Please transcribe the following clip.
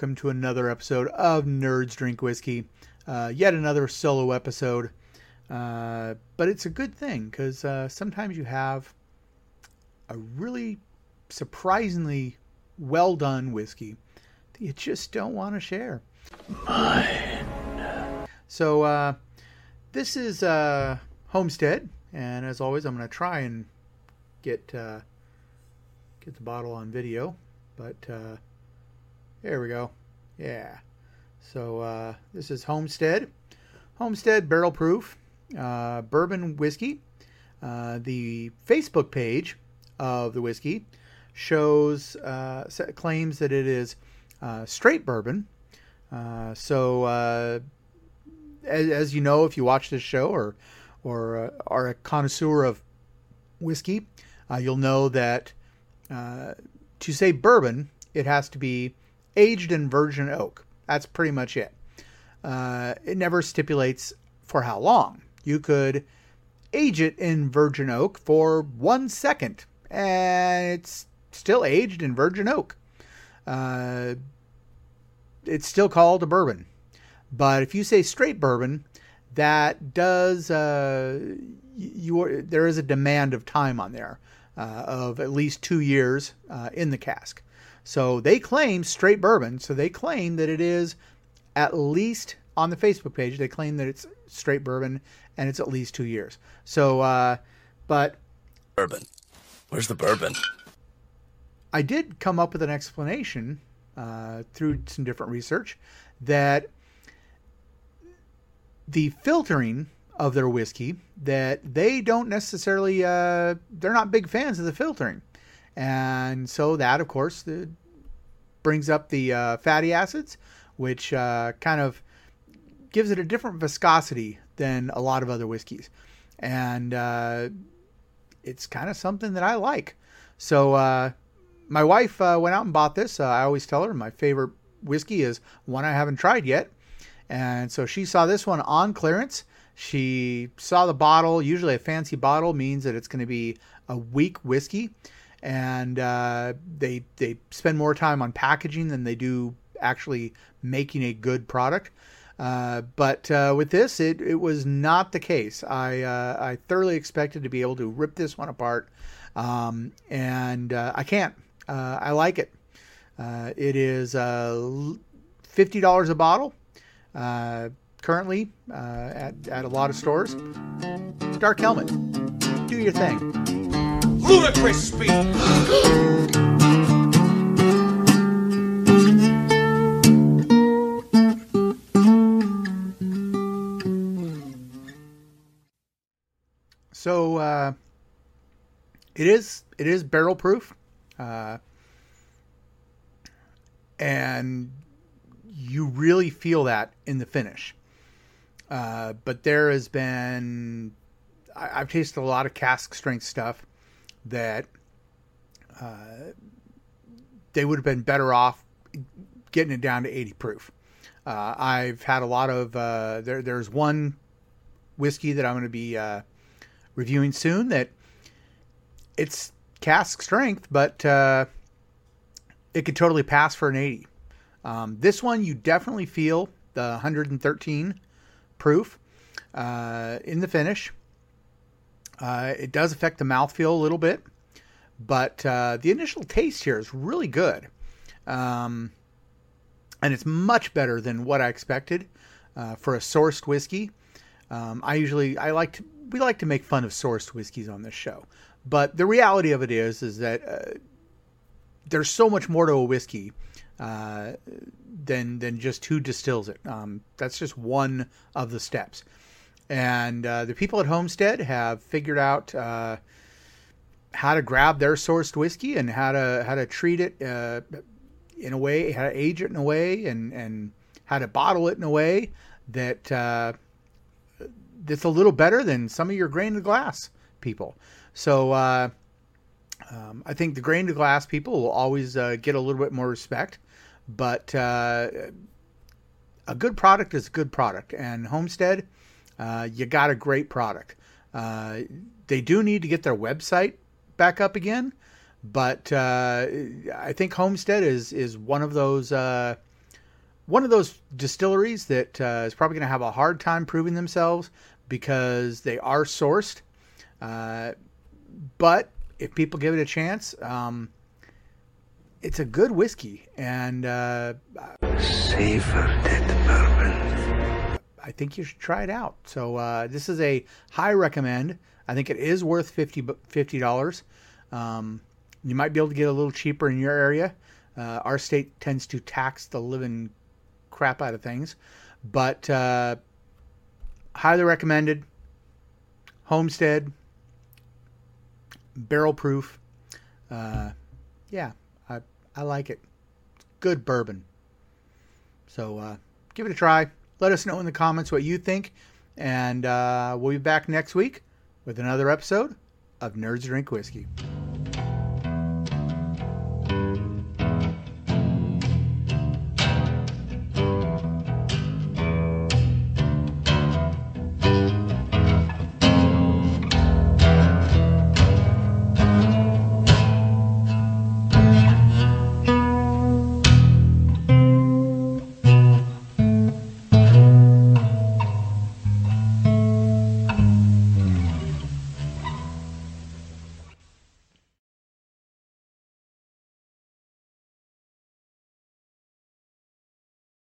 Welcome to another episode of Nerds Drink Whiskey. Uh, yet another solo episode. Uh, but it's a good thing because uh, sometimes you have a really surprisingly well done whiskey that you just don't want to share. Mine. So, uh, this is uh, Homestead, and as always, I'm going to try and get uh, get the bottle on video, but there we go. Yeah. So uh, this is Homestead, Homestead Barrel Proof uh, Bourbon Whiskey. Uh, the Facebook page of the whiskey shows uh, claims that it is uh, straight bourbon. Uh, so as, as, you know, if you watch this show or or are a connoisseur of whiskey, you'll know that to say bourbon, it has to be aged in virgin oak. That's pretty much it. Uh, it never stipulates for how long. You could age it in virgin oak for one second, and it's still aged in virgin oak. Uh, it's still called a bourbon. But if you say straight bourbon, that does uh, you there is a demand of time on there uh, of at least two years uh, in the cask. So they claim straight bourbon. So they claim that it is at least on the Facebook page. They claim that it's straight bourbon and it's at least two years. So, uh, but bourbon. Where's the bourbon? I did come up with an explanation uh, through some different research that the filtering of their whiskey that they don't necessarily uh, they're not big fans of the filtering and so that, of course, the, brings up the uh, fatty acids, which uh, kind of gives it a different viscosity than a lot of other whiskeys. And uh, it's kind of something that I like. So uh, my wife uh, went out and bought this. Uh, I always tell her my favorite whiskey is one I haven't tried yet. And so she saw this one on clearance. She saw the bottle. Usually, a fancy bottle means that it's going to be a weak whiskey and uh, they they spend more time on packaging than they do actually making a good product. Uh, but uh, with this, it, it was not the case. I uh, I thoroughly expected to be able to rip this one apart, um, and uh, I can't. Uh, I like it. it is fifty dollars a bottle currently at at a lot of stores. Dark Helmet, do your thing ludicrous speed. so uh, it is it is barrel proof, uh, and you really feel that in the finish. Uh, but there has been I, have tasted a lot of cask strength stuff, that uh, they would have been better off getting it down to 80 proof. Uh, I've had a lot of uh, there. There's one whiskey that I'm going to be uh, reviewing soon that it's cask strength, but uh, it could totally pass for an 80. Um, this one you definitely feel the 113 proof uh, in the finish. Uh, it does affect the mouthfeel a little bit, but uh, the initial taste here is really good. Um, and it's much better than what I expected uh, for a sourced whiskey. Um, I usually I like to we like to make fun of sourced whiskeys on this show, but the reality of it is is that uh, there's so much more to a whiskey uh, than than just who distills it. Um, that's just one of the steps. And uh, the people at Homestead have figured out uh, how to grab their sourced whiskey and how to how to treat it uh, in a way, how to age it in a way, and and how to bottle it in a way that uh, that's a little better than some of your grain to glass people. So uh, um, I think the grain to glass people will always uh, get a little bit more respect, but a good product is a good product, and Homestead uh, you got a great product. Uh, they do need to get their website back up again, but uh, I think Homestead is is one of those uh, one of those distilleries that uh, is probably going to have a hard time proving themselves because they are sourced. Uh, but if people give it a chance, um, it's a good whiskey, and Savor that bourbon. I think you should try it out. So uh, this is a high recommend. I think it is worth 50 dollars. Um, you might be able to get a little cheaper in your area. Uh, our state tends to tax the living crap out of things, but uh, highly recommended. Homestead, barrel proof. Uh, yeah, I I like it. Good bourbon. So uh, give it a try. Let us know in the comments what you think, and uh, we'll be back next week with another episode of Nerds Drink Whiskey.